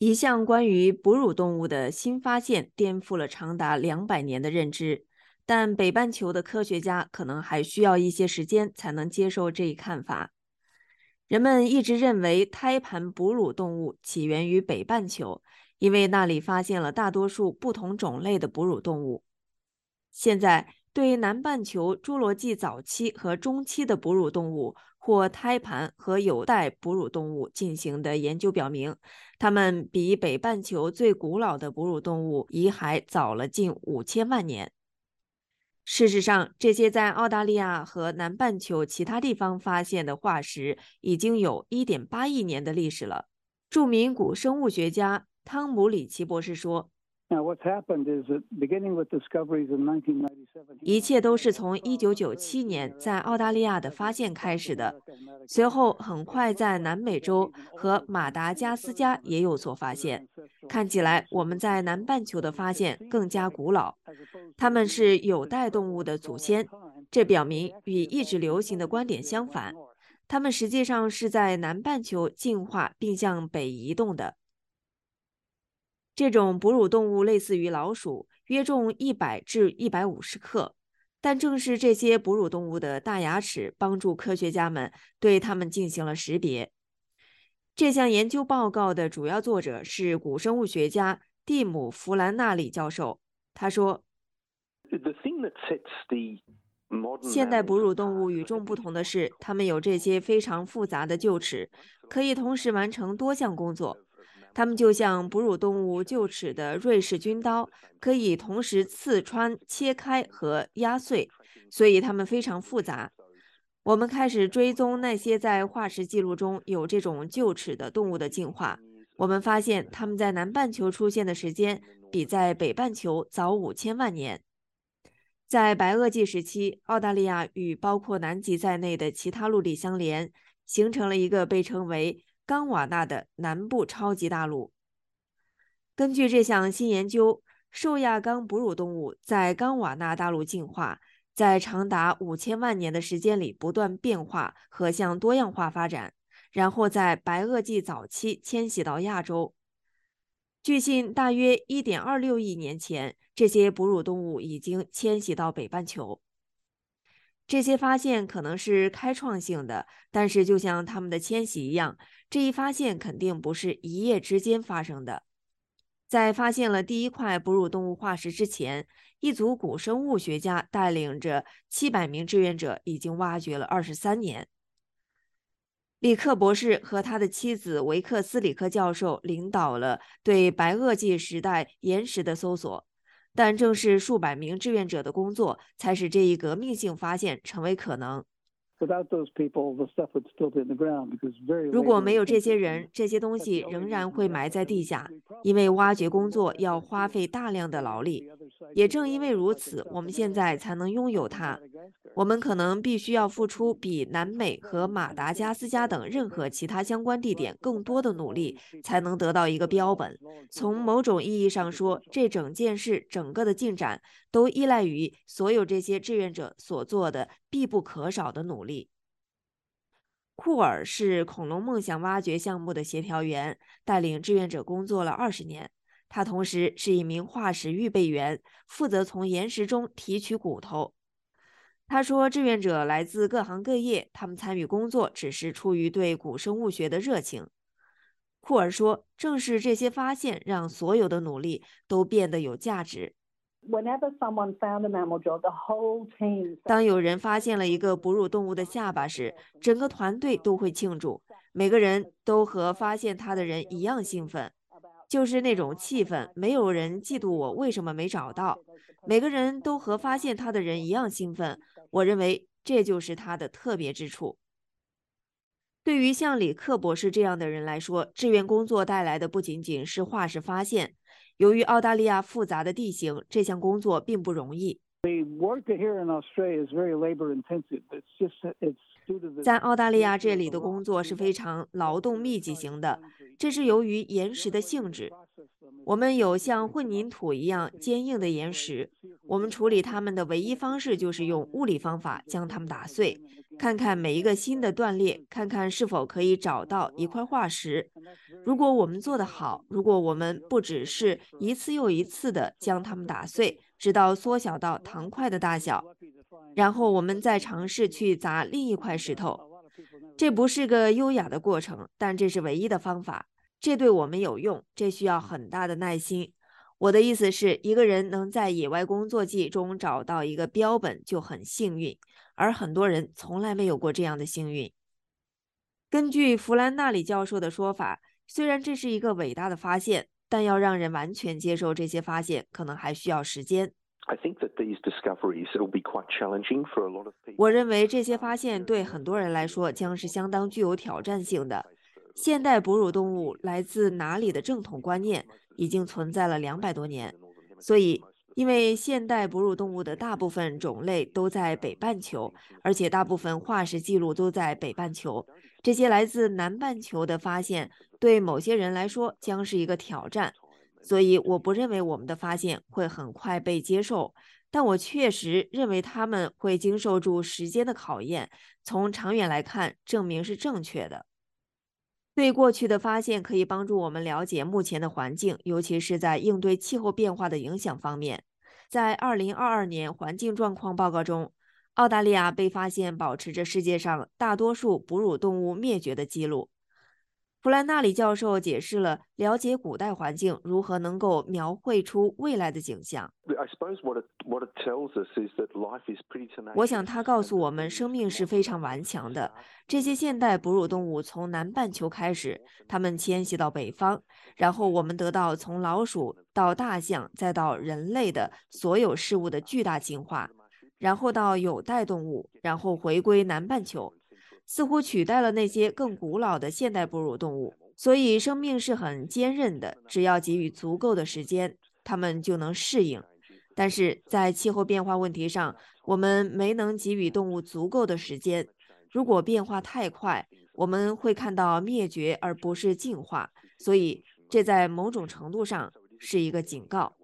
一项关于哺乳动物的新发现颠覆了长达两百年的认知，但北半球的科学家可能还需要一些时间才能接受这一看法。人们一直认为胎盘哺乳动物起源于北半球，因为那里发现了大多数不同种类的哺乳动物。现在，对南半球侏罗纪早期和中期的哺乳动物。或胎盘和有袋哺乳动物进行的研究表明，它们比北半球最古老的哺乳动物遗骸早了近五千万年。事实上，这些在澳大利亚和南半球其他地方发现的化石已经有一点八亿年的历史了。著名古生物学家汤姆·里奇博士说。一切都是从1997年在澳大利亚的发现开始的，随后很快在南美洲和马达加斯加也有所发现。看起来我们在南半球的发现更加古老，它们是有袋动物的祖先，这表明与一直流行的观点相反，它们实际上是在南半球进化并向北移动的。这种哺乳动物类似于老鼠，约重一百至一百五十克。但正是这些哺乳动物的大牙齿帮助科学家们对它们进行了识别。这项研究报告的主要作者是古生物学家蒂姆·弗兰纳里教授。他说：“现代哺乳动物与众不同的是，它们有这些非常复杂的臼齿，可以同时完成多项工作。”它们就像哺乳动物臼齿的瑞士军刀，可以同时刺穿、切开和压碎，所以它们非常复杂。我们开始追踪那些在化石记录中有这种臼齿的动物的进化。我们发现它们在南半球出现的时间比在北半球早五千万年。在白垩纪时期，澳大利亚与包括南极在内的其他陆地相连，形成了一个被称为。冈瓦纳的南部超级大陆。根据这项新研究，兽亚纲哺乳动物在冈瓦纳大陆进化，在长达五千万年的时间里不断变化和向多样化发展，然后在白垩纪早期迁徙到亚洲。据信，大约一点二六亿年前，这些哺乳动物已经迁徙到北半球。这些发现可能是开创性的，但是就像他们的迁徙一样，这一发现肯定不是一夜之间发生的。在发现了第一块哺乳动物化石之前，一组古生物学家带领着七百名志愿者已经挖掘了二十三年。里克博士和他的妻子维克斯里克教授领导了对白垩纪时代岩石的搜索。但正是数百名志愿者的工作，才使这一革命性发现成为可能。如果没有这些人，这些东西仍然会埋在地下，因为挖掘工作要花费大量的劳力。也正因为如此，我们现在才能拥有它。我们可能必须要付出比南美和马达加斯加等任何其他相关地点更多的努力，才能得到一个标本。从某种意义上说，这整件事整个的进展都依赖于所有这些志愿者所做的必不可少的努力。库尔是恐龙梦想挖掘项目的协调员，带领志愿者工作了二十年。他同时是一名化石预备员，负责从岩石中提取骨头。他说：“志愿者来自各行各业，他们参与工作只是出于对古生物学的热情。”库尔说：“正是这些发现让所有的努力都变得有价值。当有人发现了一个哺乳动物的下巴时，整个团队都会庆祝，每个人都和发现它的人一样兴奋。”就是那种气氛，没有人嫉妒我为什么没找到，每个人都和发现他的人一样兴奋。我认为这就是他的特别之处。对于像李克博士这样的人来说，志愿工作带来的不仅仅是化石发现。由于澳大利亚复杂的地形，这项工作并不容易。在澳大利亚这里的工作是非常劳动密集型的，这是由于岩石的性质。我们有像混凝土一样坚硬的岩石，我们处理它们的唯一方式就是用物理方法将它们打碎，看看每一个新的断裂，看看是否可以找到一块化石。如果我们做得好，如果我们不只是一次又一次地将它们打碎，直到缩小到糖块的大小，然后我们再尝试去砸另一块石头。这不是个优雅的过程，但这是唯一的方法。这对我们有用，这需要很大的耐心。我的意思是，一个人能在野外工作记中找到一个标本就很幸运，而很多人从来没有过这样的幸运。根据弗兰纳里教授的说法，虽然这是一个伟大的发现，但要让人完全接受这些发现，可能还需要时间。我认为这些发现对很多人来说将是相当具有挑战性的。现代哺乳动物来自哪里的正统观念？已经存在了两百多年，所以因为现代哺乳动物的大部分种类都在北半球，而且大部分化石记录都在北半球，这些来自南半球的发现对某些人来说将是一个挑战。所以我不认为我们的发现会很快被接受，但我确实认为他们会经受住时间的考验，从长远来看，证明是正确的。对过去的发现可以帮助我们了解目前的环境，尤其是在应对气候变化的影响方面。在2022年环境状况报告中，澳大利亚被发现保持着世界上大多数哺乳动物灭绝的记录。弗兰纳里教授解释了了解古代环境如何能够描绘出未来的景象。我想他告诉我们，生命是非常顽强的。这些现代哺乳动物从南半球开始，它们迁徙到北方，然后我们得到从老鼠到大象再到人类的所有事物的巨大进化，然后到有袋动物，然后回归南半球。似乎取代了那些更古老的现代哺乳动物，所以生命是很坚韧的。只要给予足够的时间，它们就能适应。但是在气候变化问题上，我们没能给予动物足够的时间。如果变化太快，我们会看到灭绝而不是进化。所以这在某种程度上是一个警告。